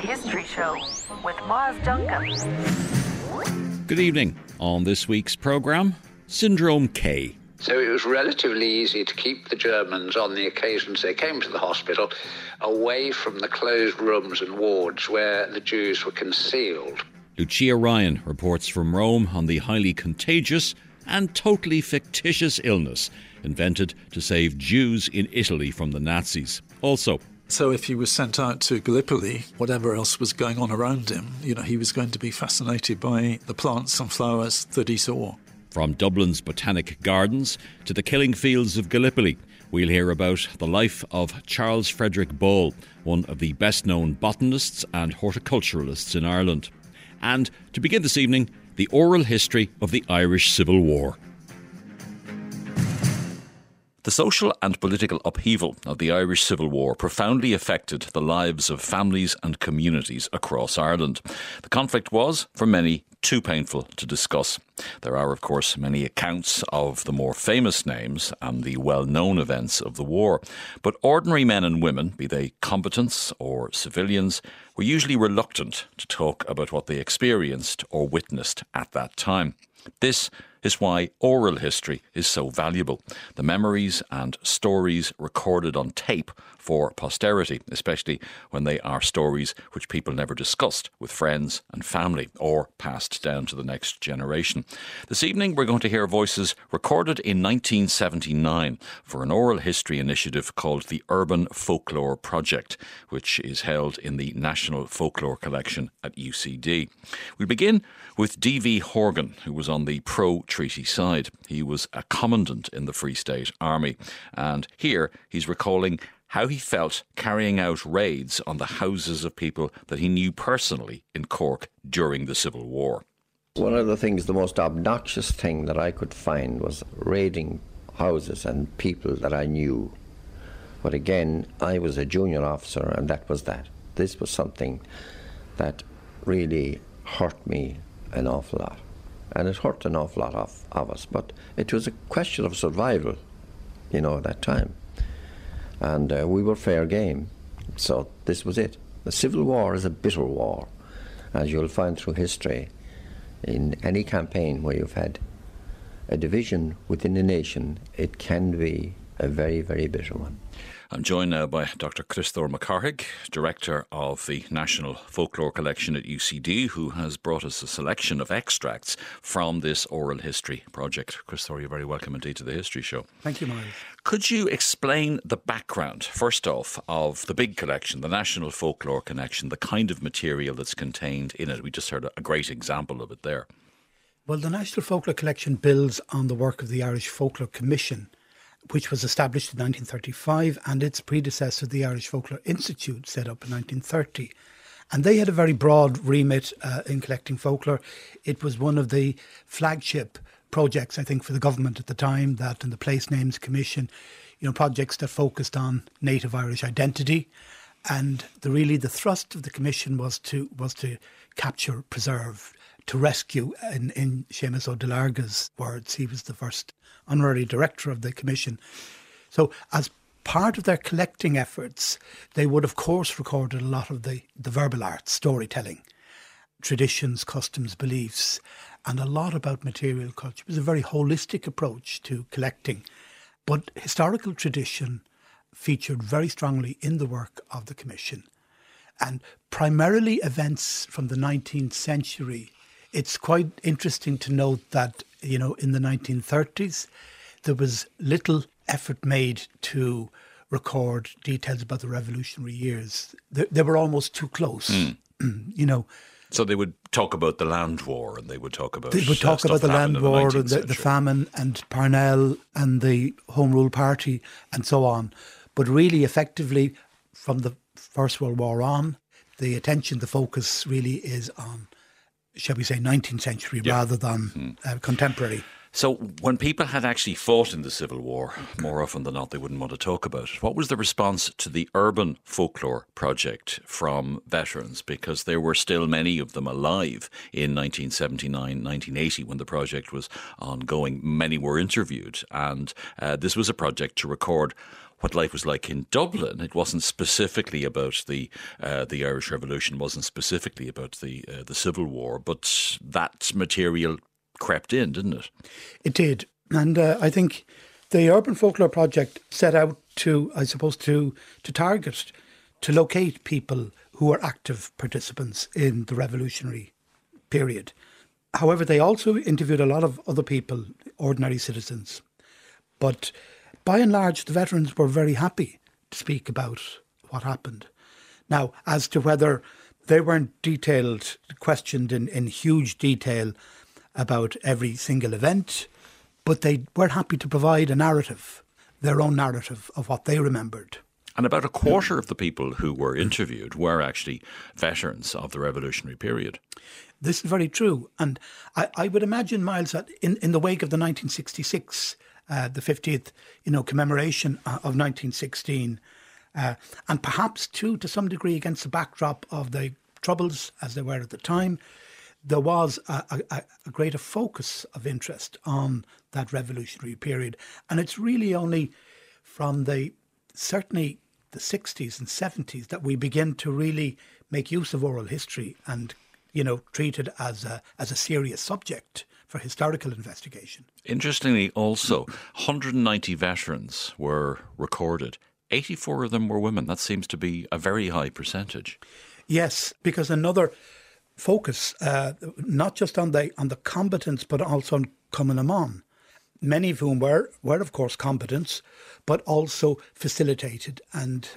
The History Show with Myles Dungan. Good evening. On this week's programme, Syndrome K. So it was relatively easy to keep the Germans on the occasions they came to the hospital away from the closed rooms and wards where the Jews were concealed. Lucia Ryan reports from Rome on the highly contagious and totally fictitious illness invented to save Jews in Italy from the Nazis. Also, so if he was sent out to Gallipoli, whatever else was going on around him, you know, he was going to be fascinated by the plants and flowers that he saw. From Dublin's Botanic Gardens to the killing fields of Gallipoli, we'll hear about the life of Charles Frederick Ball, one of the best known botanists and horticulturalists in Ireland. And to begin this evening, the oral history of the Irish Civil War. The social and political upheaval of the Irish Civil War profoundly affected the lives of families and communities across Ireland. The conflict was, for many, too painful to discuss. There are, of course, many accounts of the more famous names and the well known events of the war, but ordinary men and women, be they combatants or civilians, were usually reluctant to talk about what they experienced or witnessed at that time. This is why oral history is so valuable. The memories and stories recorded on tape for posterity, especially when they are stories which people never discussed with friends and family or passed down to the next generation. This evening, we're going to hear voices recorded in 1979 for an oral history initiative called the Urban Folklore Project, which is held in the National Folklore Collection at UCD. We begin with D.V. Horgan, who was on the pro treaty side. He was a commandant in the Free State Army, and here he's recalling how he felt carrying out raids on the houses of people that he knew personally in Cork during the Civil War. One of the things, the most obnoxious thing that I could find was raiding houses and people that I knew. But again, I was a junior officer, and that was that. This was something that really hurt me an awful lot. And it hurt an awful lot of, of us. But it was a question of survival, you know, at that time and uh, we were fair game. So this was it. The Civil War is a bitter war, as you'll find through history. In any campaign where you've had a division within a nation, it can be a very, very bitter one. I'm joined now by Dr. Christopher McCarthaigh, Director of the National Folklore Collection at UCD, who has brought us a selection of extracts from this oral history project. Christopher, you're very welcome indeed to the History Show. Thank you, Myles. Could you explain the background, first off, of the big collection, the National Folklore Collection, the kind of material that's contained in it? We just heard a great example of it there. Well, the National Folklore Collection builds on the work of the Irish Folklore Commission which was established in 1935, and its predecessor, the Irish Folklore Institute, set up in 1930. And they had a very broad remit uh, in collecting folklore. It was one of the flagship projects, I think, for the government at the time, that and the Place Names Commission, you know, projects that focused on native Irish identity. And the really the thrust of the commission was to was to capture, preserve, to rescue. In, in Seamus Ó Duilearga's words, he was the first honorary director of the commission. So, as part of their collecting efforts, they would, of course, recorded a lot of the, the verbal arts, storytelling, traditions, customs, beliefs, and a lot about material culture. It was a very holistic approach to collecting. But historical tradition featured very strongly in the work of the Commission. And primarily events from the 19th century. It's quite interesting to note that you know, in the 1930s, there was little effort made to record details about the revolutionary years. They, they were almost too close, mm. you know. So they would talk about the land war, and they would talk about they would talk uh, about the land war, the, the, the, famine, and Parnell, and the Home Rule Party, and so on. But really, effectively, from the First World War on, the attention, the focus really is on shall we say, 19th century yeah. rather than mm. uh, contemporary. So, when people had actually fought in the Civil War, more often than not, they wouldn't want to talk about it. What was the response to the Urban Folklore Project from veterans? Because there were still many of them alive in 1979, 1980 when the project was ongoing. Many were interviewed, and uh, this was a project to record what life was like in Dublin. It wasn't specifically about the uh, the Irish Revolution. wasn't specifically about the uh, the Civil War, but that material crept in, didn't it? It did, and uh, I think the Urban Folklore Project set out to, I suppose, to to target, to locate people who were active participants in the revolutionary period. However, they also interviewed a lot of other people, ordinary citizens. But by and large, the veterans were very happy to speak about what happened. Now, as to whether they weren't detailed, questioned in, in huge detail about every single event, but they were happy to provide a narrative, their own narrative of what they remembered. And about a quarter of the people who were interviewed were actually veterans of the revolutionary period. This is very true. And I, I would imagine, Myles, that in, in the wake of the 1966, uh, the 50th you know, commemoration of 1916, uh, and perhaps too, to some degree, against the backdrop of the troubles as they were at the time, there was a, a, a, greater focus of interest on that revolutionary period. And it's really only from the certainly the 60s and 70s that we begin to really make use of oral history and you know treat it as a as a serious subject for historical investigation. Interestingly, also, 190 veterans were recorded. 84 of them were women. That seems to be a very high percentage. Yes, because another focus, uh, not just on the on the combatants, but also on Cumann many of whom were, were of course combatants, but also facilitated and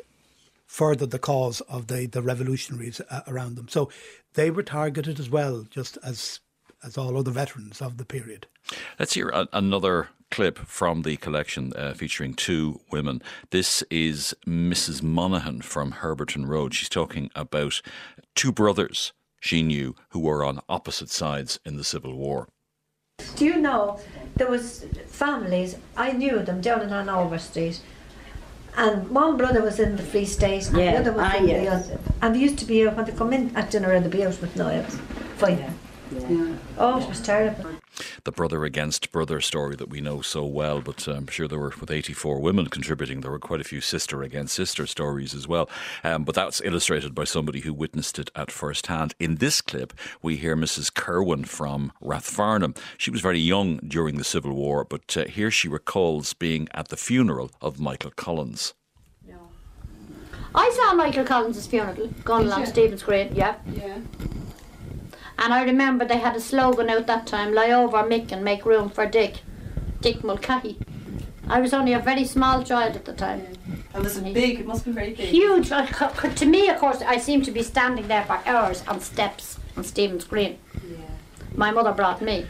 furthered the cause of the, the revolutionaries uh, around them. So they were targeted as well, just as as all other veterans of the period. Let's hear a- another clip from the collection uh, featuring two women. This is Mrs. Monaghan from Herberton Road. She's talking about two brothers she knew who were on opposite sides in the Civil War. Do you know there was families I knew them down in Hanover Street, and one brother was in the Free State, and Yeah, the other was ah, in yes. the other. And they used to be when they come in at dinner, they'd be out with knives, fighting. Oh, it was terrible. The brother against brother story that we know so well, but I'm sure there were, with 84 women contributing, there were quite a few sister against sister stories as well. Um, but that's illustrated by somebody who witnessed it at first hand. In this clip, we hear Mrs. Kerwin from Rathfarnham. She was very young during the Civil War, but uh, here she recalls being at the funeral of Michael Collins. I saw Michael Collins' funeral going along Stephen's Green, yeah. Yeah. And I remember they had a slogan out that time, lie over Mick and make room for Dick. Dick Mulcahy. I was only a very small child at the time. And was it big? It must be very big. Huge. Uh, to me, of course, I seemed to be standing there for hours on steps on Stephen's Green. Yeah. My mother brought me.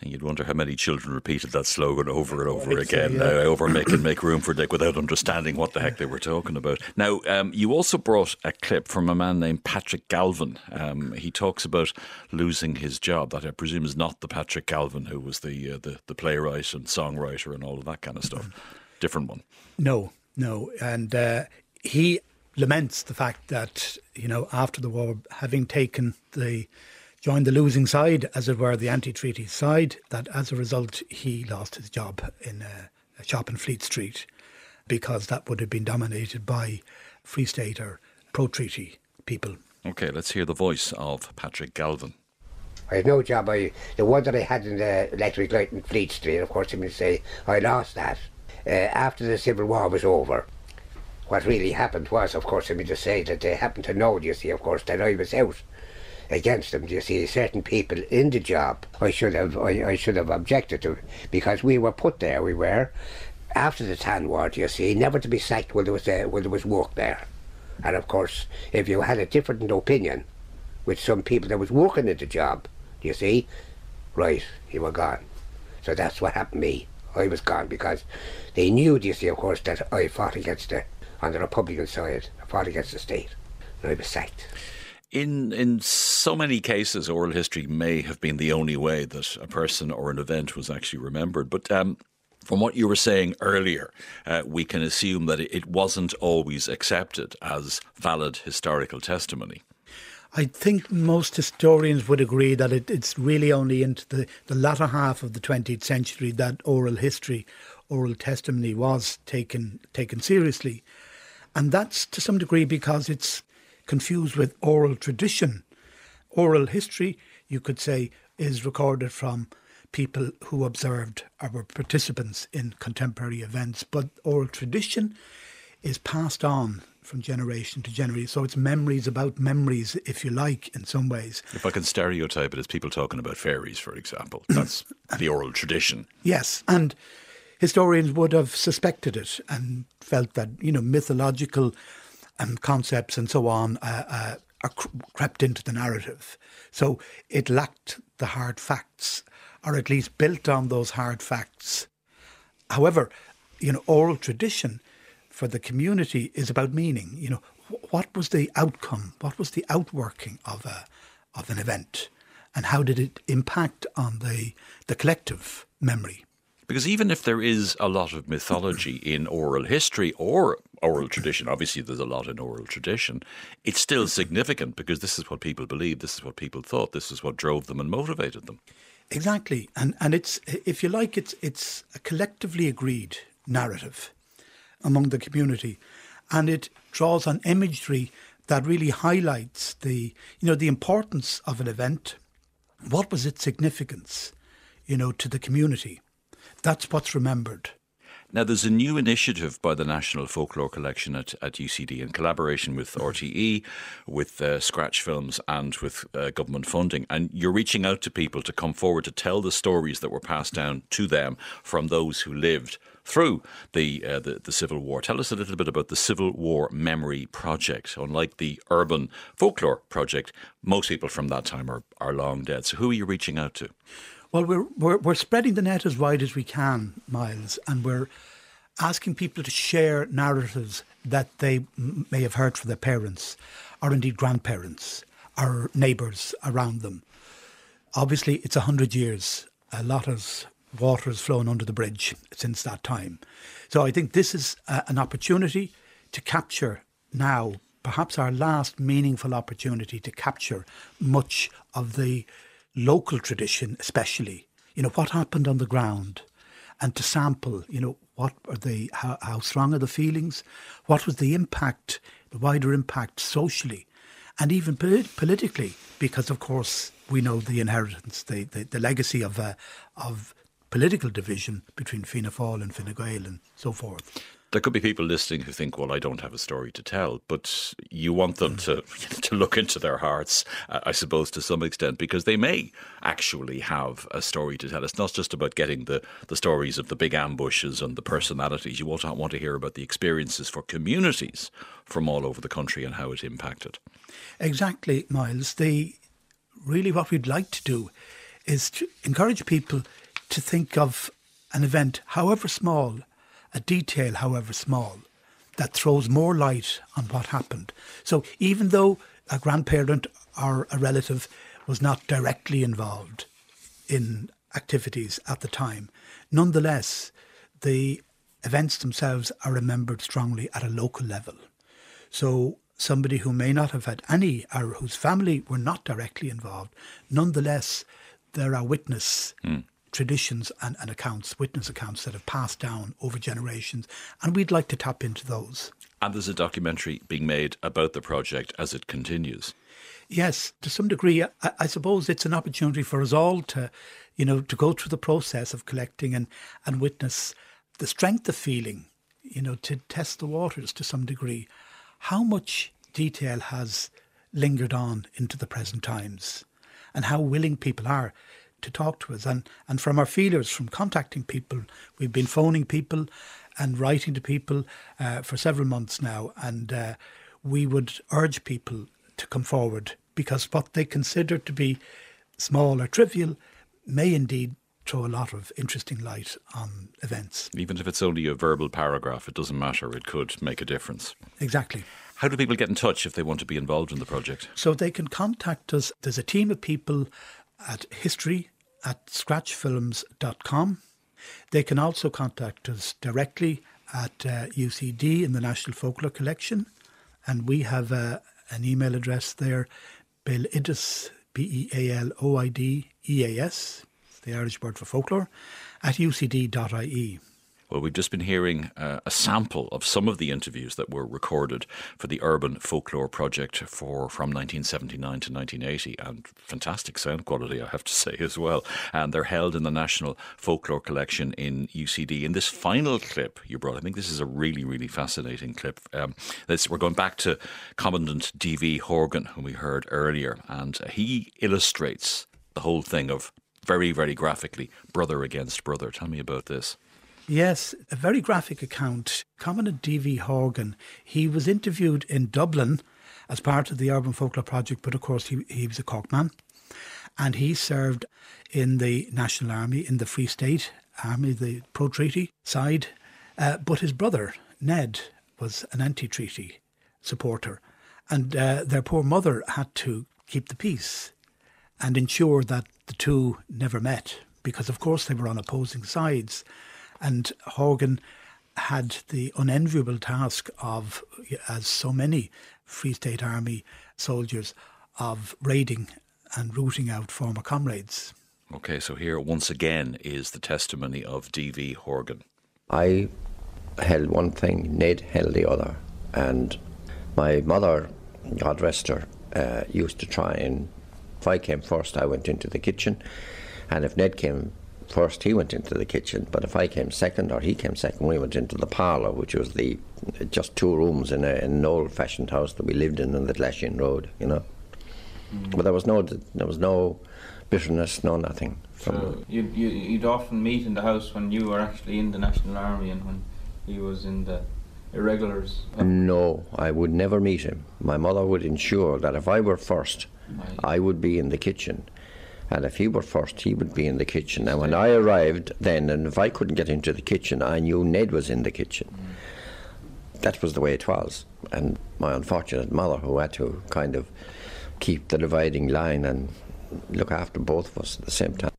And you'd wonder how many children repeated that slogan over and over so, again. yeah. Uh, over make and make room for Dick without understanding what the heck they were talking about. Now, um, you also brought a clip from a man named Patrick Galvin. Um, he talks about losing his job. That I presume is not the Patrick Galvin who was the, uh, the the playwright and songwriter and all of that kind of stuff. Different one. No, no. And uh, he laments the fact that, you know, after the war, having taken the joined the losing side, as it were, the anti-treaty side, that as a result he lost his job in a, a shop in Fleet Street because that would have been dominated by Free State or pro-treaty people. Okay, let's hear the voice of Patrick Galvin. I had no job. I the one that I had in the electric light in Fleet Street. Of course, I mean to say I lost that uh, after the Civil War was over. What really happened was, of course, I mean to say that they happened to know. You see, of course, that I was out against them. You see, certain people in the job, I should have, I, I should have objected to because we were put there. We were after the Tan War. You see, never to be sacked when there was uh, when there was work there. And of course, if you had a different opinion with some people that was working at the job, you see, right, you were gone. So that's what happened to me. I was gone because they knew, you see, of course, that I fought against the, on the Republican side, I fought against the state, and I was sacked. In in so many cases, oral history may have been the only way that a person or an event was actually remembered. But um, from what you were saying earlier, uh, we can assume that it wasn't always accepted as valid historical testimony. I think most historians would agree that it, it's really only into the, the latter half of the 20th century that oral history oral testimony was taken taken seriously. And that's to some degree because it's confused with oral tradition. Oral history, you could say, is recorded from people who observed or were participants in contemporary events, but oral tradition is passed on from generation to generation. So it's memories about memories, if you like, in some ways. If I can stereotype it as people talking about fairies, for example, that's the oral tradition. Yes, and historians would have suspected it and felt that you know mythological um, concepts and so on uh, uh, are cr- crept into the narrative. So it lacked the hard facts, or at least built on those hard facts. However, you know, oral tradition for the community is about meaning. You know, wh- what was the outcome? What was the outworking of a of an event, and how did it impact on the the collective memory? Because even if there is a lot of mythology in oral history or oral tradition, obviously there's a lot in oral tradition, it's still mm-hmm. significant because this is what people believed, this is what people thought, this is what drove them and motivated them. Exactly, and and it's if you like, it's it's a collectively agreed narrative among the community, and it draws on imagery that really highlights the you know the importance of an event. What was its significance, you know, to the community? That's what's remembered. Now, there's a new initiative by the National Folklore Collection at, at UCD in collaboration with RTE, with uh, Scratch Films, and with uh, government funding. And you're reaching out to people to come forward to tell the stories that were passed down to them from those who lived through the, uh, the, the Civil War. Tell us a little bit about the Civil War Memory Project. Unlike the Urban Folklore Project, most people from that time are, are long dead. So, who are you reaching out to? Well, we're, we're, we're spreading the net as wide as we can, Myles, and we're asking people to share narratives that they may have heard from their parents or indeed grandparents or neighbours around them. Obviously, it's a hundred years. A lot of water has flown under the bridge since that time. So I think this is a, an opportunity to capture now, perhaps our last meaningful opportunity to capture much of the local tradition, especially. You know, what happened on the ground and to sample, you know, what are the, how, how strong are the feelings? What was the impact, the wider impact socially and even polit- politically? Because, of course, we know the inheritance, the, the, the legacy of, uh, of political division between Fianna Fáil and Fine Gael and so forth. There could be people listening who think, "Well, I don't have a story to tell," but you want them to to look into their hearts, uh, I suppose, to some extent, because they may actually have a story to tell. It's not just about getting the the stories of the big ambushes and the personalities. You also want to hear about the experiences for communities from all over the country and how it impacted. Exactly, Myles. The really what we'd like to do is to encourage people to think of an event, however small, a detail, however small, that throws more light on what happened. So even though a grandparent or a relative was not directly involved in activities at the time, nonetheless, the events themselves are remembered strongly at a local level. So somebody who may not have had any or whose family were not directly involved, nonetheless, they're a witness hmm. Traditions and, and accounts, witness accounts that have passed down over generations, and we'd like to tap into those. And there's a documentary being made about the project as it continues. Yes, to some degree, I, I suppose it's an opportunity for us all to, you know, to go through the process of collecting and, and witness the strength of feeling, you know, to test the waters to some degree. How much detail has lingered on into the present times and how willing people are to talk to us. And, and from our feelers, from contacting people, we've been phoning people and writing to people uh, for several months now. And uh, we would urge people to come forward because what they consider to be small or trivial may indeed throw a lot of interesting light on events. Even if it's only a verbal paragraph, it doesn't matter. It could make a difference. Exactly. How do people get in touch if they want to be involved in the project? So they can contact us. There's a team of people at history at scratchfilms.com. They can also contact us directly at uh, UCD in the National Folklore Collection. And we have uh, an email address there, Bill Idis, B E A L O I D E A S, the Irish word for folklore, at ucd.ie. Well, we've just been hearing uh, a sample of some of the interviews that were recorded for the Urban Folklore Project for from 1979 to 1980, and fantastic sound quality, I have to say as well. And they're held in the National Folklore Collection in UCD. In this final clip you brought, I think this is a really, really fascinating clip. Um, this, we're going back to Commandant D.V. Horgan, whom we heard earlier, and he illustrates the whole thing of very, very graphically brother against brother. Tell me about this. Yes, a very graphic account. Commandant D.V. Horgan, he was interviewed in Dublin as part of the Urban Folklore Project, but of course he, he was a Cork man. And he served in the National Army, in the Free State Army, the pro treaty side. Uh, but his brother, Ned, was an anti treaty supporter. And uh, their poor mother had to keep the peace and ensure that the two never met because, of course, they were on opposing sides. And Horgan had the unenviable task of, as so many Free State Army soldiers, of raiding and rooting out former comrades. Okay, so here once again is the testimony of D.V. Horgan. I held one thing, Ned held the other. And my mother, God rest her, uh, used to try and, if I came first, I went into the kitchen. And if Ned came first he went into the kitchen, but if I came second or he came second, we went into the parlour, which was the just two rooms in, a, in an old-fashioned house that we lived in on the Glasheen Road, you know. Mm. But there was no there was no bitterness, no nothing. so you'd, you'd often meet in the house when you were actually in the National Army and when he was in the irregulars. No, I would never meet him. My mother would ensure that if I were first, I would be in the kitchen and if he were first, he would be in the kitchen. Now, when I arrived then, and if I couldn't get into the kitchen, I knew Ned was in the kitchen. That was the way it was. And my unfortunate mother, who had to kind of keep the dividing line and look after both of us at the same time.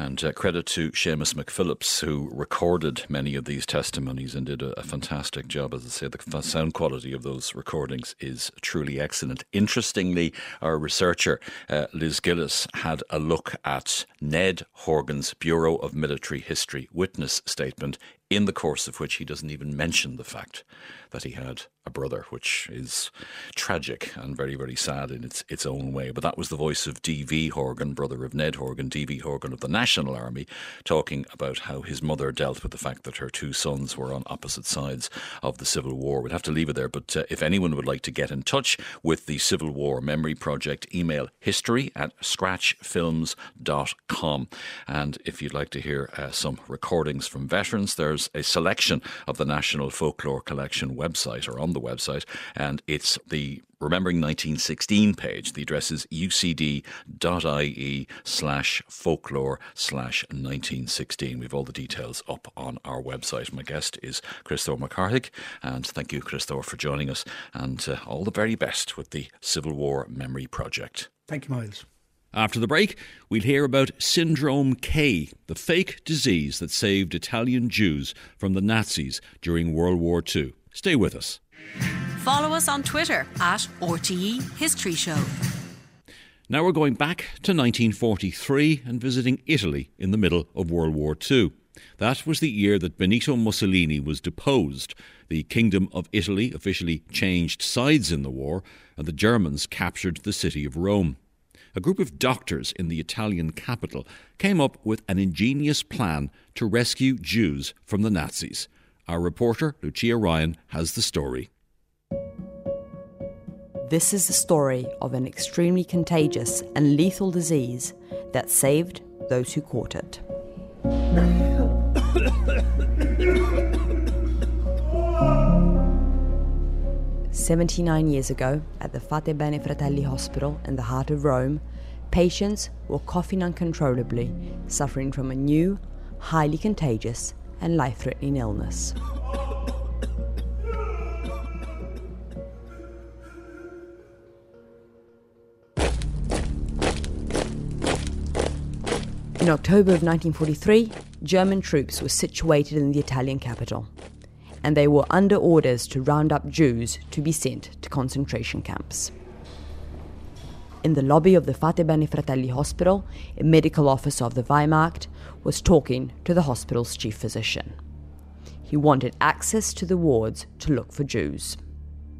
And uh, credit to Seamus McPhillips, who recorded many of these testimonies and did a, a, fantastic job. As I say, the sound quality of those recordings is truly excellent. Interestingly, our researcher, uh, Liz Gillis, had a look at Ned Horgan's Bureau of Military History witness statement in the course of which he doesn't even mention the fact that he had a brother, which is tragic and very, very sad in its its own way. But that was the voice of D.V. Horgan, brother of Ned Horgan, D.V. Horgan of the National Army, talking about how his mother dealt with the fact that her two sons were on opposite sides of the Civil War. We'd have to leave it there, but uh, if anyone would like to get in touch with the Civil War Memory Project, email history at scratchfilms.com. And if you'd like to hear uh, some recordings from veterans, there's a selection of the National Folklore Collection website or on the website, and it's the Remembering 1916 page. The address is ucd.ie slash folklore slash 1916. We've all the details up on our website. My guest is Christopher McCarthy, and thank you, Christopher, for joining us, and uh, all the very best with the Civil War Memory Project. Thank you, Myles. After the break, we'll hear about Syndrome K, the fake disease that saved Italian Jews from the Nazis during World War II. Stay with us. Follow us on Twitter at RTE History Show. Now we're going back to 1943 and visiting Italy in the middle of World War II. That was the year that Benito Mussolini was deposed. The Kingdom of Italy officially changed sides in the war, and the Germans captured the city of Rome. A group of doctors in the Italian capital came up with an ingenious plan to rescue Jews from the Nazis. Our reporter, Lucia Ryan, has the story. This is the story of an extremely contagious and lethal disease that saved those who caught it. Seventy-nine years ago, at the Fate Bene Fratelli Hospital in the heart of Rome, patients were coughing uncontrollably, suffering from a new, highly contagious and life threatening illness. In October of 1943, German troops were situated in the Italian capital, and they were under orders to round up Jews to be sent to concentration camps. In the lobby of the Fate Bene Fratelli Hospital, a medical officer of the Wehrmacht was talking to the hospital's chief physician. He wanted access to the wards to look for Jews.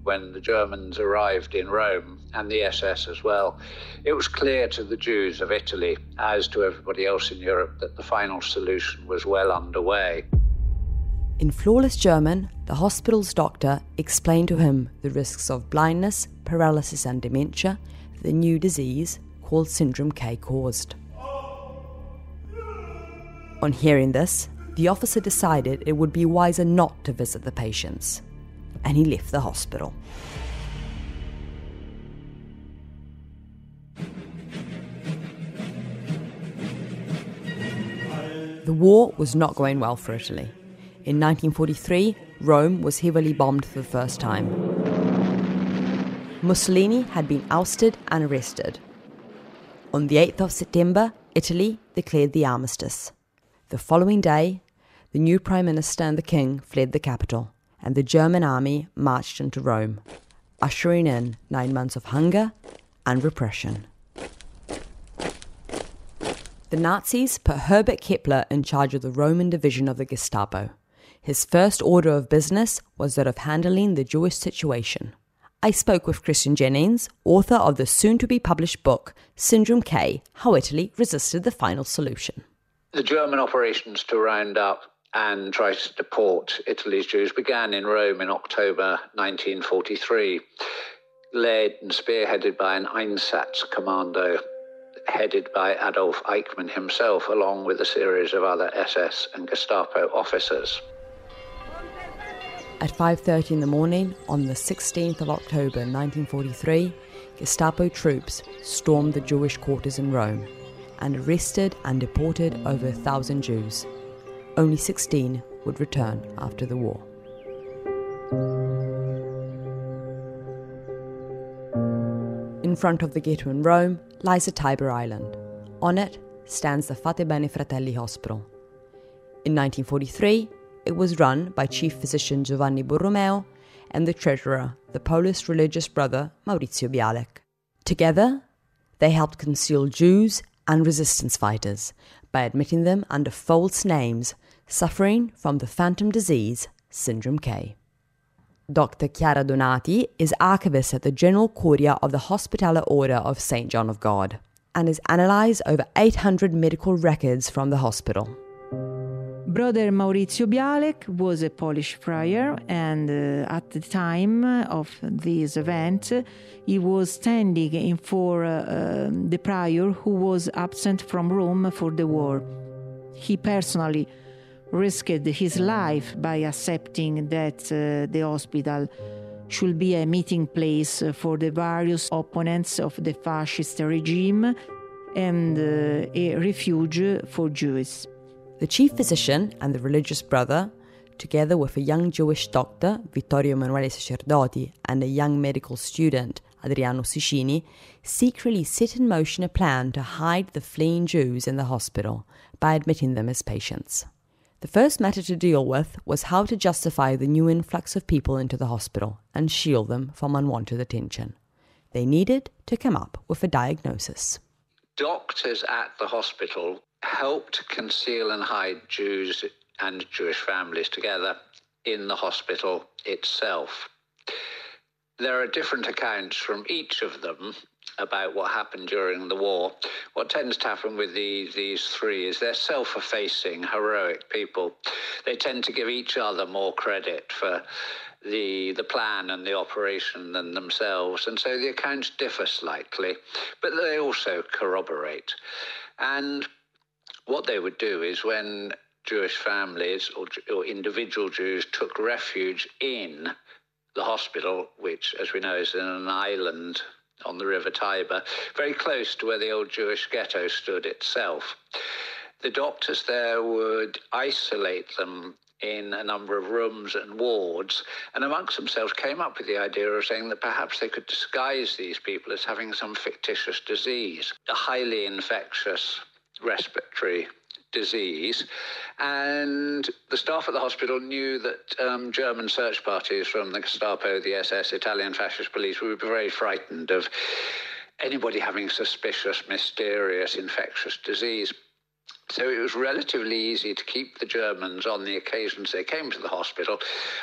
When the Germans arrived in Rome, and the SS as well, it was clear to the Jews of Italy, as to everybody else in Europe, that the final solution was well underway. In flawless German, the hospital's doctor explained to him the risks of blindness, paralysis, and dementia the new disease called Syndrome K caused. On hearing this, the officer decided it would be wiser not to visit the patients, and he left the hospital. The war was not going well for Italy. In 1943, Rome was heavily bombed for the first time. Mussolini had been ousted and arrested. On the 8th of September, Italy declared the armistice. The following day, the new Prime Minister and the King fled the capital, and the German army marched into Rome, ushering in nine months of hunger and repression. The Nazis put Herbert Kappler in charge of the Roman division of the Gestapo. His first order of business was that of handling the Jewish situation. I spoke with Christian Jennings, author of the soon to be published book, Syndrome K How Italy Resisted the Final Solution. The German operations to round up and try to deport Italy's Jews began in Rome in October 1943, led and spearheaded by an Einsatz commando headed by Adolf Eichmann himself, along with a series of other SS and Gestapo officers. At 5:30 in the morning on the 16th of October 1943, Gestapo troops stormed the Jewish quarters in Rome and arrested and deported over a thousand Jews. Only 16 would return after the war. In front of the ghetto in Rome lies a Tiber Island. On it stands the Fate Bene Fratelli Hospital. In 1943, it was run by Chief Physician Giovanni Borromeo and the treasurer, the Polish religious brother Maurizio Bialek. Together, they helped conceal Jews and resistance fighters by admitting them under false names suffering from the phantom disease Syndrome K. Dr. Chiara Donati is archivist at the General Curia of the Hospitaller Order of St. John of God and has analysed over 800 medical records from the hospital. Brother Maurizio Bialek was a Polish friar, and uh, at the time of this event, he was standing in for uh, the prior who was absent from Rome for the war. He personally risked his life by accepting that uh, the hospital should be a meeting place for the various opponents of the fascist regime and uh, a refuge for Jews. The chief physician and the religious brother, together with a young Jewish doctor, Vittorio Emanuele Sacerdoti, and a young medical student, Adriano Sicini, secretly set in motion a plan to hide the fleeing Jews in the hospital by admitting them as patients. The first matter to deal with was how to justify the new influx of people into the hospital and shield them from unwanted attention. They needed to come up with a diagnosis. Doctors at the hospital helped conceal and hide Jews and Jewish families together in the hospital itself. There are different accounts from each of them about what happened during the war. What tends to happen with these, these three is they're self effacing, heroic people. They tend to give each other more credit for the the plan and the operation than themselves, and so the accounts differ slightly, but they also corroborate. And what they would do is when Jewish families or, or individual Jews took refuge in the hospital, which, as we know, is in an island on the River Tiber, very close to where the old Jewish ghetto stood itself. The doctors there would isolate them in a number of rooms and wards, and amongst themselves came up with the idea of saying that perhaps they could disguise these people as having some fictitious disease, a highly infectious respiratory disease. And the staff at the hospital knew that um, German search parties from the Gestapo, the SS, Italian fascist police would be very frightened of anybody having suspicious, mysterious, infectious disease. So it was relatively easy to keep the Germans on the occasions they came to the hospital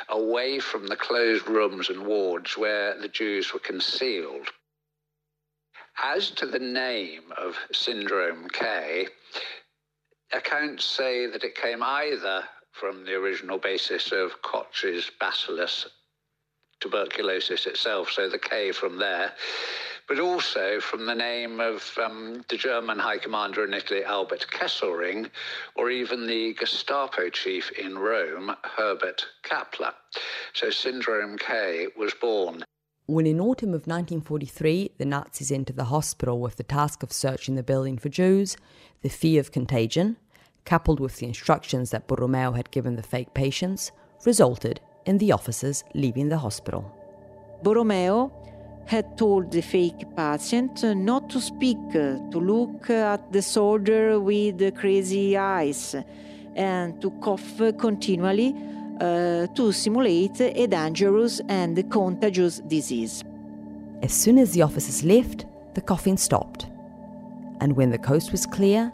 away from the closed rooms and wards where the Jews were concealed. As to the name of Syndrome K, accounts say that it came either from the original basis of Koch's bacillus tuberculosis itself, so the K from there, but also from the name of um, the German High Commander in Italy, Albert Kesselring, or even the Gestapo chief in Rome, Herbert Kappler. So Syndrome K was born. When in autumn of 1943 the Nazis entered the hospital with the task of searching the building for Jews, the fear of contagion, coupled with the instructions that Borromeo had given the fake patients, resulted in the officers leaving the hospital. Borromeo had told the fake patient not to speak, to look at the soldier with crazy eyes, and to cough continually uh, to simulate a dangerous and contagious disease. As soon as the officers left, the coughing stopped. And when the coast was clear,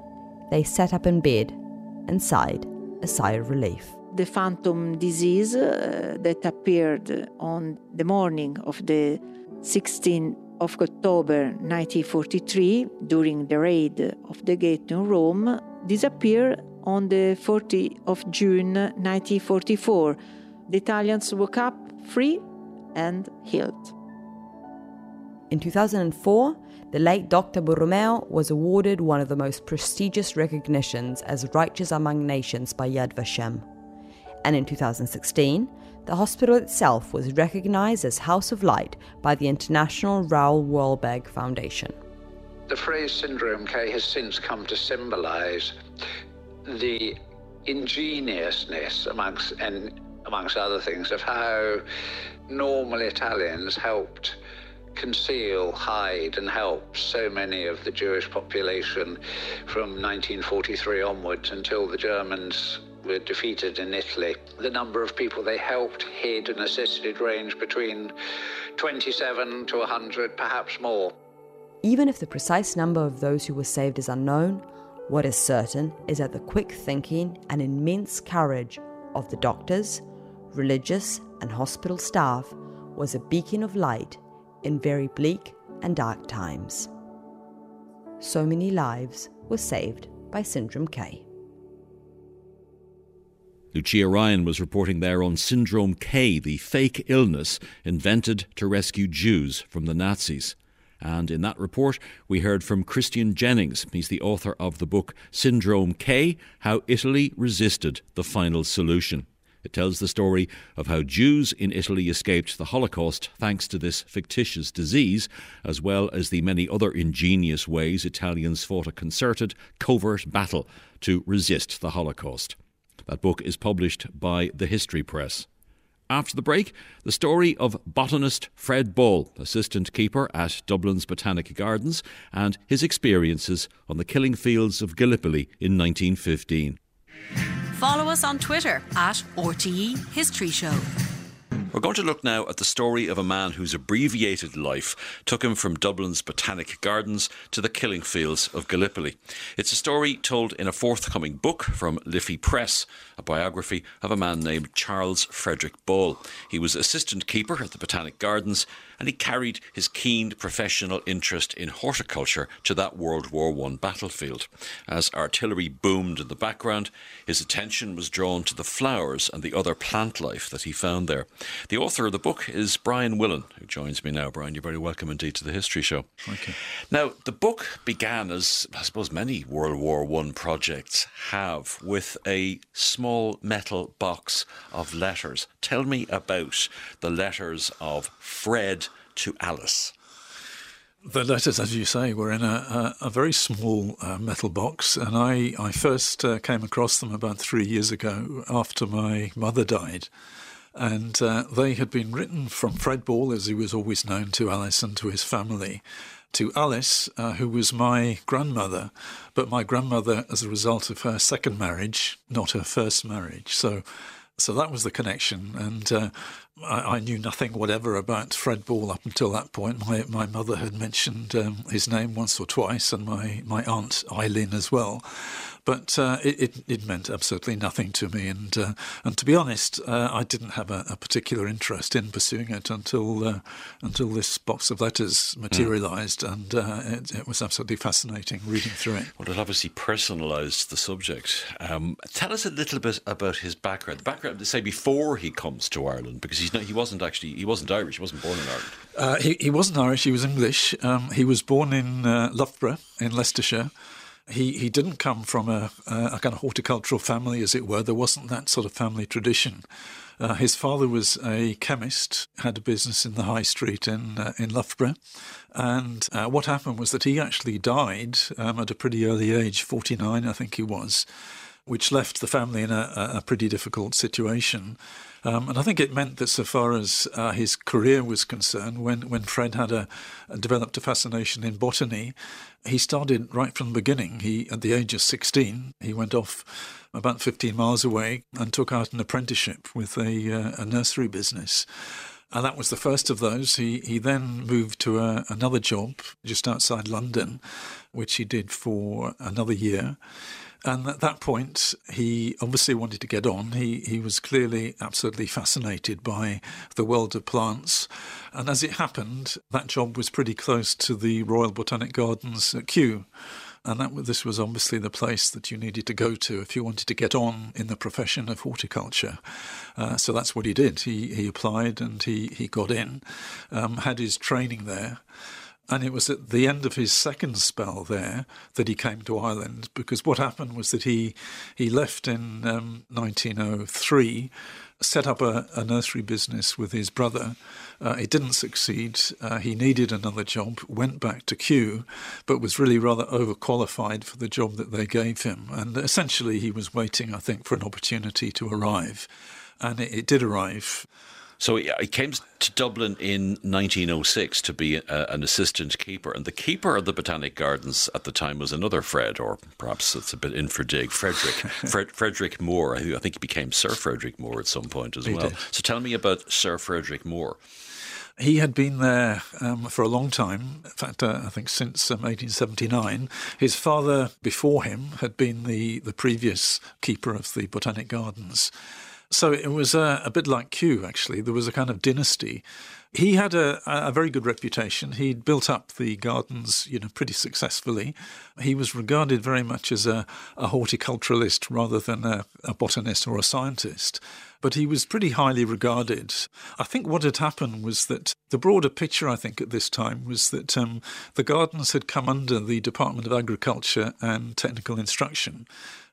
they sat up in bed and sighed a sigh of relief. The phantom disease uh, that appeared on the morning of the 16th of October 1943 during the raid of the gate in Rome disappeared on the 40th of June 1944. The Italians woke up free and healed. In 2004, the late Dr. Borromeo was awarded one of the most prestigious recognitions as Righteous Among Nations by Yad Vashem. And in 2016, the hospital itself was recognized as House of Light by the International Raoul Wallenberg Foundation. The phrase syndrome K has since come to symbolize the ingeniousness amongst and amongst other things of how normal Italians helped conceal, hide, and help so many of the Jewish population from 1943 onwards until the Germans were defeated in Italy. The number of people they helped, hid, and assisted ranged between 27 to 100, perhaps more. Even if the precise number of those who were saved is unknown, what is certain is that the quick thinking and immense courage of the doctors, religious, and hospital staff was a beacon of light in very bleak and dark times. So many lives were saved by Syndrome K. Lucia Ryan was reporting there on Syndrome K, the fake illness invented to rescue Jews from the Nazis. And in that report, we heard from Christian Jennings. He's the author of the book Syndrome K How Italy Resisted the Final Solution. It tells the story of how Jews in Italy escaped the Holocaust thanks to this fictitious disease, as well as the many other ingenious ways Italians fought a concerted, covert battle to resist the Holocaust. That book is published by the History Press. After the break, the story of botanist Fred Ball, assistant keeper at Dublin's Botanic Gardens, and his experiences on the killing fields of Gallipoli in 1915. Follow us on Twitter at RTE History Show. We're going to look now at the story of a man whose abbreviated life took him from Dublin's Botanic Gardens to the killing fields of Gallipoli. It's a story told in a forthcoming book from Liffey Press, a biography of a man named Charles Frederick Ball. He was assistant keeper at the Botanic Gardens and he carried his keen professional interest in horticulture to that World War I battlefield. As artillery boomed in the background, his attention was drawn to the flowers and the other plant life that he found there. The author of the book is Brian Willan, who joins me now. Brian, you're very welcome indeed to the History Show. Thank you. Now, the book began as, I suppose, many World War I projects have, with a small metal box of letters. Tell me about the letters of Fred to Alice. The letters, as you say, were in a, a, a very small uh, metal box, and I, I first uh, came across them about three years ago after my mother died. And uh, they had been written from Fred Ball, as he was always known to Alice and to his family, to Alice, uh, who was my grandmother, but my grandmother as a result of her second marriage, not her first marriage. So so that was the connection. And uh, I, I, knew nothing whatever about Fred Ball up until that point. My my mother had mentioned um, his name once or twice, and my, my aunt Eileen as well. But uh, it, it, it, meant absolutely nothing to me, and uh, and to be honest, uh, I didn't have a, a, particular interest in pursuing it until uh, until this box of letters materialised, mm. and uh, it, it, was absolutely fascinating reading through it. Well, it obviously personalised the subject. Um, tell us a little bit about his background. The background, say, before he comes to Ireland, because he's not, he wasn't actually he wasn't Irish. He wasn't born in Ireland. Uh, he, he wasn't Irish. He was English. Um, he was born in Loughborough in Leicestershire. He he didn't come from a, a, kind of horticultural family, as it were. There wasn't that sort of family tradition. Uh, his father was a chemist, had a business in the high street in uh, in Loughborough, and uh, what happened was that he actually died um, at a pretty early age, forty nine, I think he was, which left the family in a, a pretty difficult situation. Um, and I think it meant that, so far as uh, his career was concerned, when, when Fred had a, developed a fascination in botany, he started right from the beginning. He, at the age of 16, he went off about 15 miles away and took out an apprenticeship with a, uh, a nursery business. And that was the first of those. He he then moved to a, another job just outside London, which he did for another year. And at that point, he obviously wanted to get on. He he was clearly absolutely fascinated by the world of plants. And as it happened, that job was pretty close to the Royal Botanic Gardens at Kew. And that this was obviously the place that you needed to go to if you wanted to get on in the profession of horticulture. Uh, so that's what he did. He he applied and he he got in, um, had his training there. And it was at the end of his second spell there that he came to Ireland because what happened was that he he left in um, 1903, set up a, a, nursery business with his brother. Uh, it didn't succeed. Uh, he needed another job, went back to Kew, but was really rather overqualified for the job that they gave him. And essentially, he was waiting, I think, for an opportunity to arrive. And it, it did arrive. So he came to Dublin in 1906 to be a, an assistant keeper, and the keeper of the Botanic Gardens at the time was another Fred, or perhaps it's a bit infradig, Frederick, Fred, Frederick Moore, who I think he became Sir Frederick Moore at some point as he well. Did. So tell me about Sir Frederick Moore. He had been there um, for a long time. In fact, uh, I think since um, 1879. His father, before him, had been the, the previous keeper of the Botanic Gardens. So it was a, a bit like Kew, actually. There was a kind of dynasty. He had a, a very good reputation. He'd built up the gardens, you know, pretty successfully. He was regarded very much as a, a horticulturalist rather than a, a botanist or a scientist but he was pretty highly regarded. I think what had happened was that the broader picture, I think, at this time was that um, the gardens had come under the Department of Agriculture and Technical Instruction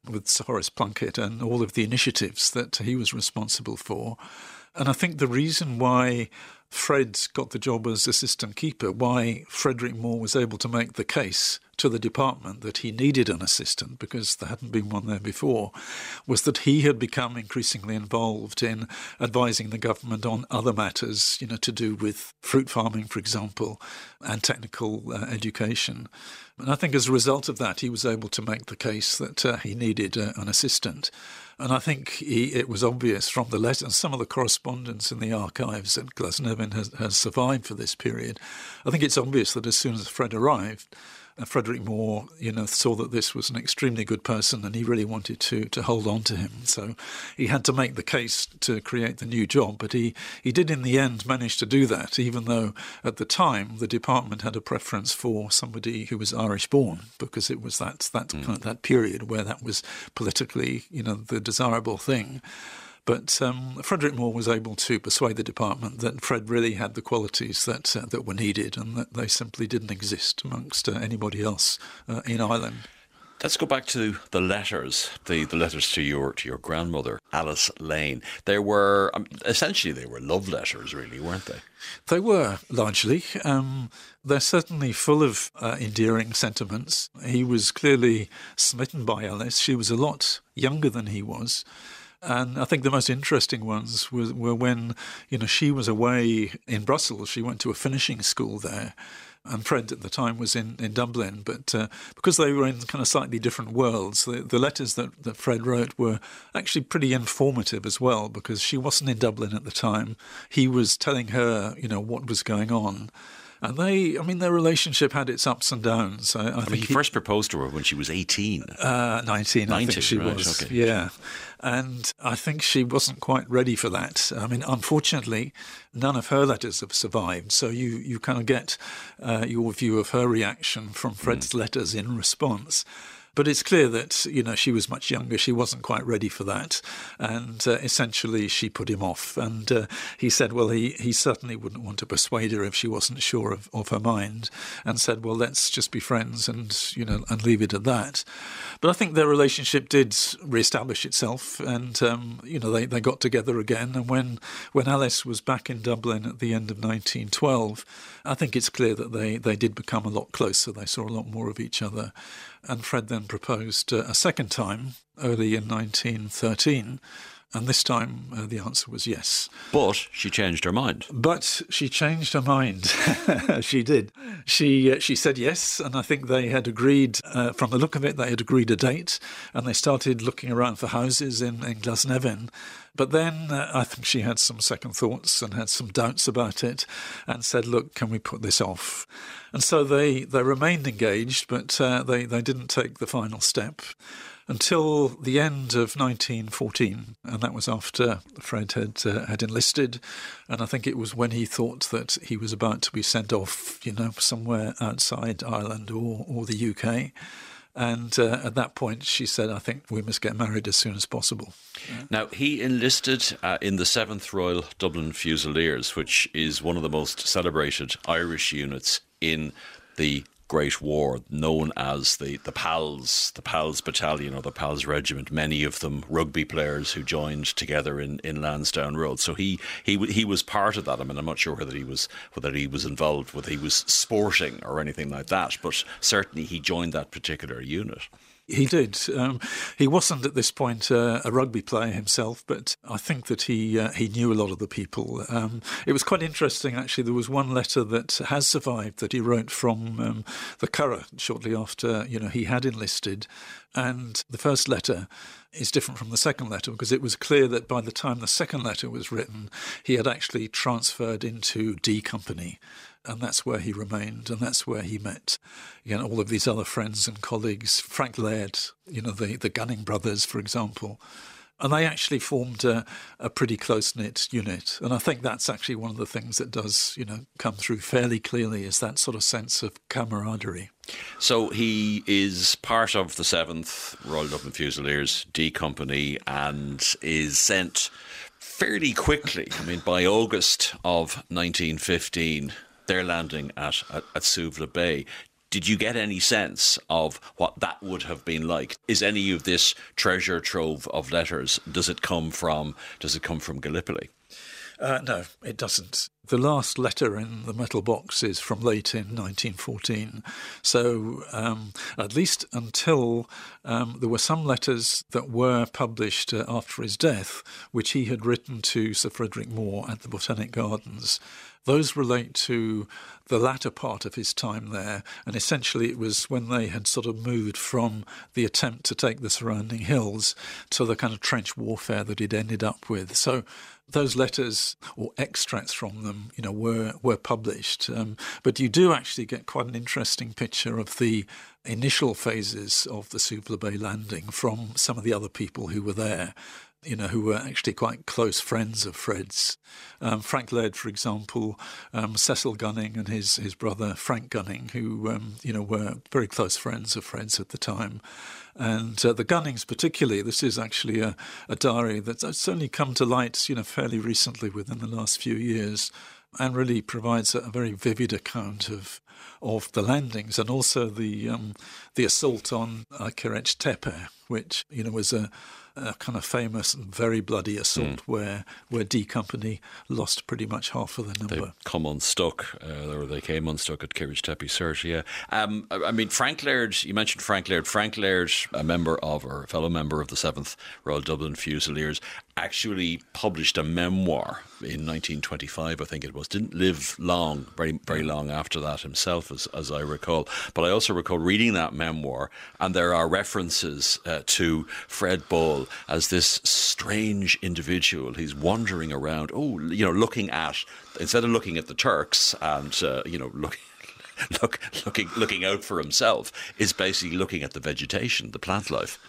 with Sir Horace Plunkett and all of the initiatives that he was responsible for. And I think the reason why Fred got the job as assistant keeper, why Frederick Moore was able to make the case to the department that he needed an assistant because there hadn't been one there before, was that he had become increasingly involved in advising the government on other matters, you know, to do with fruit farming, for example, and technical uh, education. And I think as a result of that, he was able to make the case that uh, he needed uh, an assistant. And I think he, it was obvious from the letters, some of the correspondence in the archives that Glasnevin has, has survived for this period. I think it's obvious that as soon as Fred arrived, Frederick Moore, you know, saw that this was an extremely good person, and he really wanted to to hold on to him. So he had to make the case to create the new job, but he he did in the end manage to do that, even though at the time the department had a preference for somebody who was Irish born, because it was that that mm. kind of, that period where that was politically, you know, the desirable thing. But um, Frederick Moore was able to persuade the department that Fred really had the qualities that uh, that were needed, and that they simply didn't exist amongst uh, anybody else uh, in Ireland. Let's go back to the letters, the, the letters to your to your grandmother, Alice Lane. They were um, essentially they were love letters, really, weren't they? They were largely. Um, they're certainly full of uh, endearing sentiments. He was clearly smitten by Alice. She was a lot younger than he was. And I think the most interesting ones were, were when, you know, she was away in Brussels. She went to a finishing school there. and Fred at the time was in, in Dublin. But uh, because they were in kind of slightly different worlds, the, the letters that, that Fred wrote were actually pretty informative as well, because she wasn't in Dublin at the time. He was telling her, you know, what was going on. And they, I mean, their relationship had its ups and downs. I, I, I think mean, he, first proposed to her when she was 18. Uh, 19, 19, I think she right, was. okay. Yeah. And I think she wasn't quite ready for that. I mean, unfortunately, none of her letters have survived. So you, you kind of get uh, your view of her reaction from Fred's letters in response. But it's clear that you know she was much younger. She wasn't quite ready for that, and uh, essentially she put him off. And uh, he said, well, he he certainly wouldn't want to persuade her if she wasn't sure of, of her mind, and said, well, let's just be friends and you know and leave it at that. But I think their relationship did re-establish itself, and um, you know they, they got together again. And when when Alice was back in Dublin at the end of 1912, I think it's clear that they they did become a lot closer. They saw a lot more of each other. And Fred then proposed uh, a second time, early in 1913, and this time uh, the answer was yes. But she changed her mind. But she changed her mind. she did. She uh, she said yes, and I think they had agreed. Uh, from the look of it, they had agreed a date, and they started looking around for houses in in Glasnevin. But then uh, I think she had some second thoughts and had some doubts about it, and said, "Look, can we put this off?" And so they they remained engaged, but uh, they they didn't take the final step until the end of 1914, and that was after Fred had uh, had enlisted, and I think it was when he thought that he was about to be sent off, you know, somewhere outside Ireland or or the UK. And uh, at that point, she said, I think we must get married as soon as possible. Now, he enlisted uh, in the 7th Royal Dublin Fusiliers, which is one of the most celebrated Irish units in the Great War, known as the, the PALS, the PALS Battalion or the PALS Regiment. Many of them rugby players who joined together in, in Lansdowne Road. So he, he he was part of that. I mean, I'm not sure whether he was whether he was involved, whether he was sporting or anything like that, but certainly he joined that particular unit. He did. Um, he wasn't at this point uh, a rugby player himself, but I think that he uh, he knew a lot of the people. Um, it was quite interesting, actually. There was one letter that has survived that he wrote from um, the Curragh shortly after you know he had enlisted, and the first letter is different from the second letter because it was clear that by the time the second letter was written, he had actually transferred into D Company and that's where he remained, and that's where he met, you know, all of these other friends and colleagues. Frank Laird, you know, the the Gunning brothers, for example, and they actually formed a, a pretty close knit unit. And I think that's actually one of the things that does, you know, come through fairly clearly is that sort of sense of camaraderie. So he is part of the Seventh Royal Dublin Fusiliers D Company and is sent fairly quickly. I mean, by August of 1915 they're landing at, at, at Suvla Bay. Did you get any sense of what that would have been like? Is any of this treasure trove of letters? Does it come from? Does it come from Gallipoli? Uh, no, it doesn't. The last letter in the metal box is from late in 1914. So, um, at least until um, there were some letters that were published uh, after his death, which he had written to Sir Frederick Moore at the Botanic Gardens. Those relate to the latter part of his time there, and essentially it was when they had sort of moved from the attempt to take the surrounding hills to the kind of trench warfare that he'd ended up with. So those letters or extracts from them, you know, were were published. Um, but you do actually get quite an interesting picture of the initial phases of the Suvla Bay landing from some of the other people who were there you know, who were actually quite close friends of Fred's. Um, Frank Laird, for example, um, Cecil Gunning and his, his brother Frank Gunning, who, um, you know, were very close friends of Fred's at the time. And uh, the Gunnings, particularly, this is actually a, a diary that's only come to light, you know, fairly recently within the last few years and really provides a, very vivid account of of the landings and also the um, the assault on uh, Tepe, which you know was a a kind of famous and very bloody assault mm. where where D Company lost pretty much half of the number. They come unstuck, uh, or they came unstuck at Kiretch Tepe Sirt. Yeah, um, I mean Frank Laird. You mentioned Frank Laird. Frank Laird, a member of or a fellow member of the Seventh Royal Dublin Fusiliers, actually published a memoir in 1925. I think it was. Didn't live long, very very long after that himself as, as I recall. But I also recall reading that memoir, and there are references uh, to Fred Ball as this strange individual. He's wandering around, oh, you know, looking at, instead of looking at the Turks and, uh, you know, looking look, looking looking out for himself is basically looking at the vegetation, the plant life.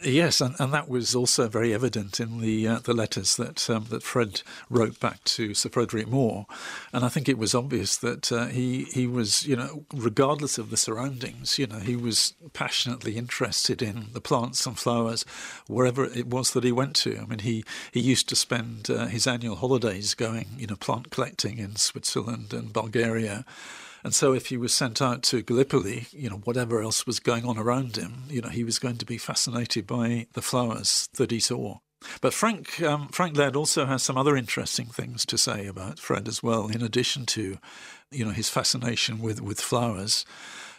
Yes, and, and that was also very evident in the uh, the letters that um, that Fred wrote back to Sir Frederick Moore, and I think it was obvious that uh, he he was you know regardless of the surroundings, you know he was passionately interested in the plants and flowers wherever it was that he went to. I mean he he used to spend uh, his annual holidays going you know plant collecting in Switzerland and Bulgaria. And so if he was sent out to Gallipoli, you know, whatever else was going on around him, you know, he was going to be fascinated by the flowers that he saw. But Frank um, Frank Laird also has some other interesting things to say about Fred as well. In addition to, you know, his fascination with with flowers,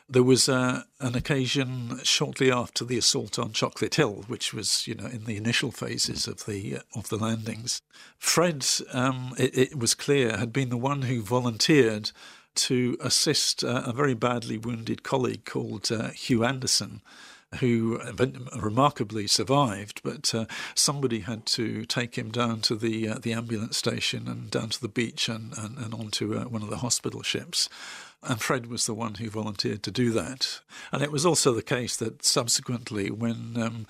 there was uh, an occasion shortly after the assault on Chocolate Hill, which was you know in the initial phases of the of the landings. Fred, um, it, it was clear, had been the one who volunteered to assist uh, a very badly wounded colleague called uh, Hugh Anderson, who remarkably survived, but uh, somebody had to take him down to the uh, the ambulance station and down to the beach and, and, and onto uh, one of the hospital ships. And Fred was the one who volunteered to do that. And it was also the case that subsequently, when um,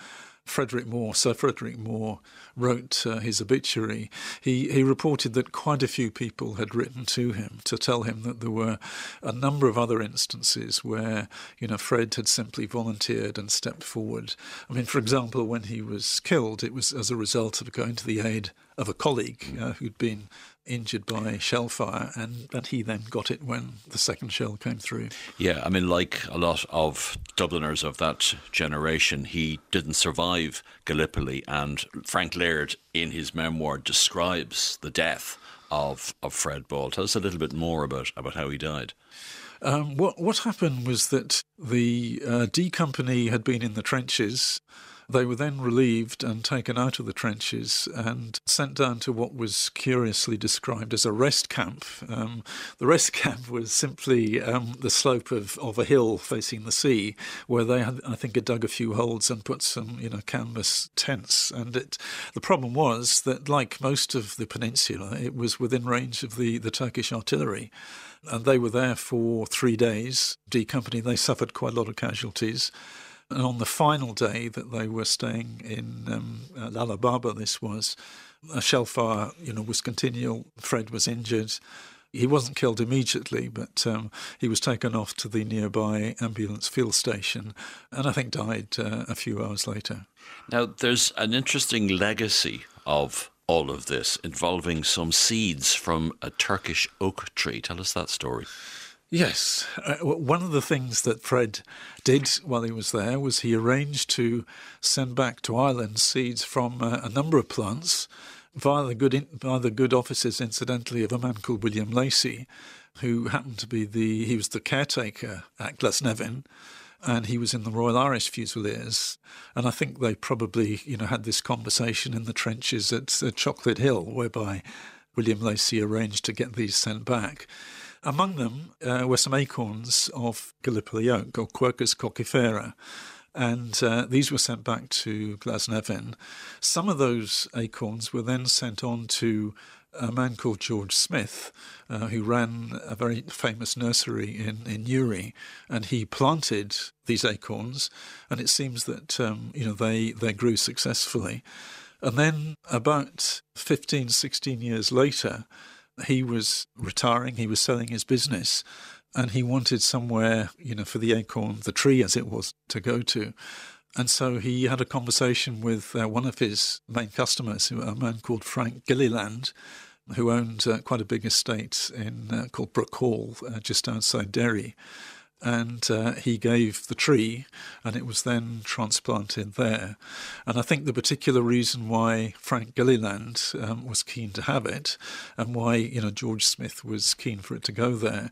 Frederick Moore, Sir Frederick Moore, wrote uh, his obituary, he, he reported that quite a few people had written to him to tell him that there were a number of other instances where, you know, Fred had simply volunteered and stepped forward. I mean, for example, when he was killed, it was as a result of going to the aid of a colleague uh, who'd been injured by shell fire, and, and he then got it when the second shell came through. Yeah, I mean, like a lot of Dubliners of that generation, he didn't survive Gallipoli, and Frank Laird, in his memoir, describes the death of, of Fred Ball. Tell us a little bit more about, about how he died. Um, what what happened was that the uh, D Company had been in the trenches they were then relieved and taken out of the trenches and sent down to what was curiously described as a rest camp. Um, the rest camp was simply um, the slope of, of a hill facing the sea, where they had, I think, had dug a few holes and put some, you know, canvas tents. And it, the problem was that, like most of the peninsula, it was within range of the, the Turkish artillery and they were there for three days. D Company, they suffered quite a lot of casualties. And on the final day that they were staying in um, uh, Baba, this was, a shell fire, you know, was continual. Fred was injured. He wasn't killed immediately, but um, he was taken off to the nearby ambulance field station and I think died uh, a few hours later. Now, there's an interesting legacy of all of this involving some seeds from a Turkish oak tree. Tell us that story. Yes. Uh, one of the things that Fred did while he was there was he arranged to send back to Ireland seeds from uh, a number of plants via the good in, via the good offices, incidentally, of a man called William Lacey, who happened to be the he was the caretaker at Glasnevin, and he was in the Royal Irish Fusiliers, and I think they probably you know had this conversation in the trenches at, at Chocolate Hill, whereby William Lacey arranged to get these sent back. Among them uh, were some acorns of Gallipoli oak, or Quercus coccifera, and uh, these were sent back to Glasnevin. Some of those acorns were then sent on to a man called George Smith, uh, who ran a very famous nursery in, in Newry, and he planted these acorns, and it seems that um, you know they, they grew successfully. And then about 15, 16 years later, he was retiring, he was selling his business, and he wanted somewhere, you know, for the acorn, the tree as it was, to go to. And so he had a conversation with uh, one of his main customers, a man called Frank Gilliland, who owned uh, quite a big estate in uh, called Brook Hall, uh, just outside Derry and uh, he gave the tree, and it was then transplanted there. And I think the particular reason why Frank Gilliland um, was keen to have it, and why you know George Smith was keen for it to go there,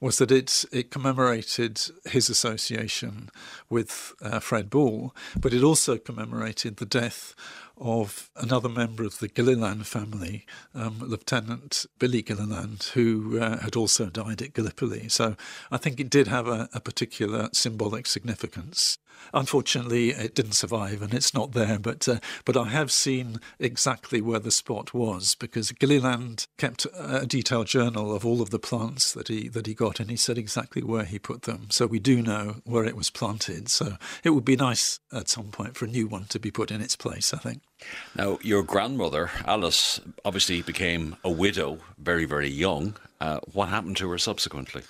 was that it it commemorated his association with uh, Fred Ball, but it also commemorated the death of another member of the Gilliland family, um, Lieutenant Billy Gilliland, who uh, had also died at Gallipoli. So I think it did have a, a particular symbolic significance. Unfortunately, it didn't survive, and it's not there. But uh, but I have seen exactly where the spot was because Gilliland kept a detailed journal of all of the plants that he that he got, and he said exactly where he put them. So we do know where it was planted. So it would be nice at some point for a new one to be put in its place. I think. Now, your grandmother Alice obviously became a widow very very young. Uh, what happened to her subsequently?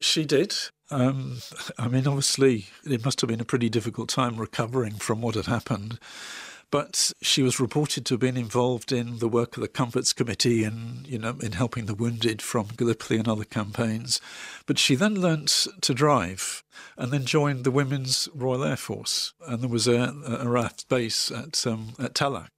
She did. Um, I mean, obviously, it must have been a pretty difficult time recovering from what had happened. But she was reported to have been involved in the work of the Comforts Committee and, you know, in helping the wounded from Gallipoli and other campaigns. But she then learnt to drive and then joined the Women's Royal Air Force. And there was a, a RAF base at, um, at Tallaght.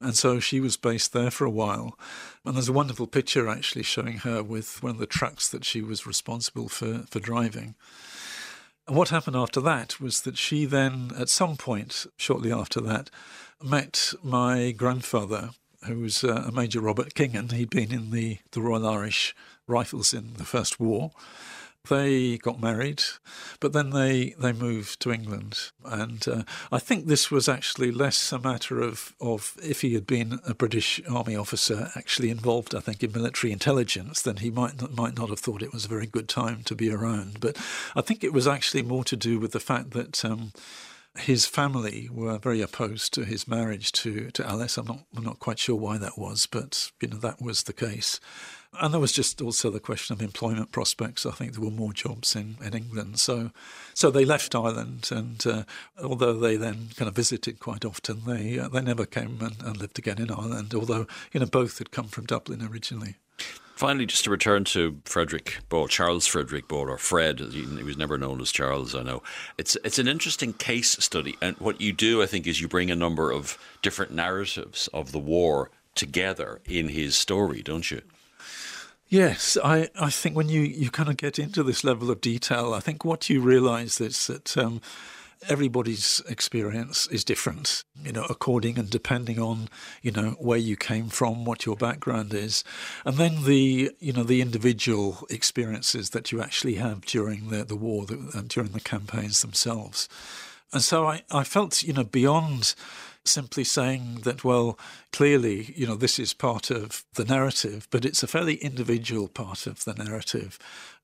And so she was based there for a while. And there's a wonderful picture actually showing her with one of the trucks that she was responsible for, for driving. What happened after that was that she then, at some point shortly after that, met my grandfather, who was uh, a Major Robert Kingan. He'd been in the, the Royal Irish Rifles in the First War. They got married, but then they, they moved to England. And uh, I think this was actually less a matter of, of if he had been a British Army officer actually involved, I think, in military intelligence, then he might not, might not have thought it was a very good time to be around. But I think it was actually more to do with the fact that. Um, his family were very opposed to his marriage to, to Alice. I'm not I'm not quite sure why that was, but you know that was the case. And there was just also the question of employment prospects. I think there were more jobs in, in England. So so they left Ireland, and uh, although they then kind of visited quite often, they uh, they never came and, and lived again in Ireland. Although you know both had come from Dublin originally. Finally, just to return to Frederick Ball, Charles Frederick Ball, or Fred, he was never known as Charles, I know. It's, it's an interesting case study. And what you do, I think, is you bring a number of different narratives of the war together in his story, don't you? Yes, I, I think when you, you kind of get into this level of detail, I think what you realise is that um, everybody's experience is different, you know, according and depending on, you know, where you came from, what your background is, and then the, you know, the individual experiences that you actually have during the, the war, the, uh, during the campaigns themselves. And so I, I felt, you know, beyond simply saying that, well, clearly, you know, this is part of the narrative, but it's a fairly individual part of the narrative.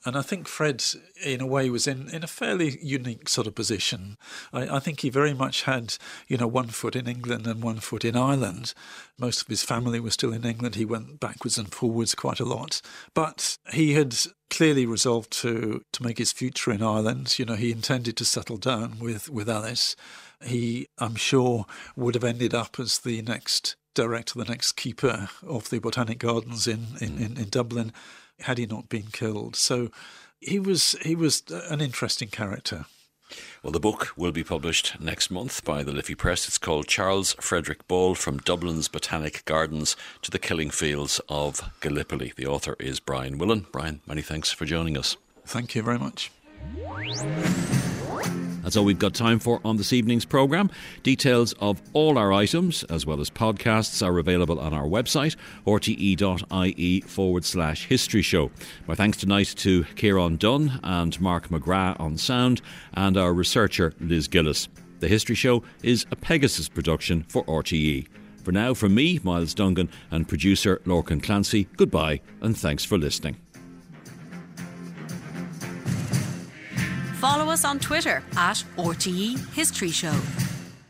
And I think Fred, in a way, was in, in a fairly unique sort of position. I, I, think he very much had, you know, one foot in England and one foot in Ireland. Most of his family was still in England. He went backwards and forwards quite a lot. But he had clearly resolved to, to make his future in Ireland. You know, he intended to settle down with, with Alice he, I'm sure, would have ended up as the next director, the next keeper of the Botanic Gardens in, in, mm. in, in Dublin, had he not been killed. So he was he was an interesting character. Well, the book will be published next month by the Liffey Press. It's called Charles Frederick Ball From Dublin's Botanic Gardens to the Killing Fields of Gallipoli. The author is Brian Willan. Brian, many thanks for joining us. Thank you very much. That's all we've got time for on this evening's programme. Details of all our items, as well as podcasts, are available on our website, rte.ie forward slash history show. My thanks tonight to Kieran Dunn and Mark McGrath on sound, and our researcher, Liz Gillis. The History Show is a Pegasus production for RTE. For now, from me, Myles Dungan, and producer Lorcan Clancy, goodbye and thanks for listening. Follow us on Twitter at RTE History Show.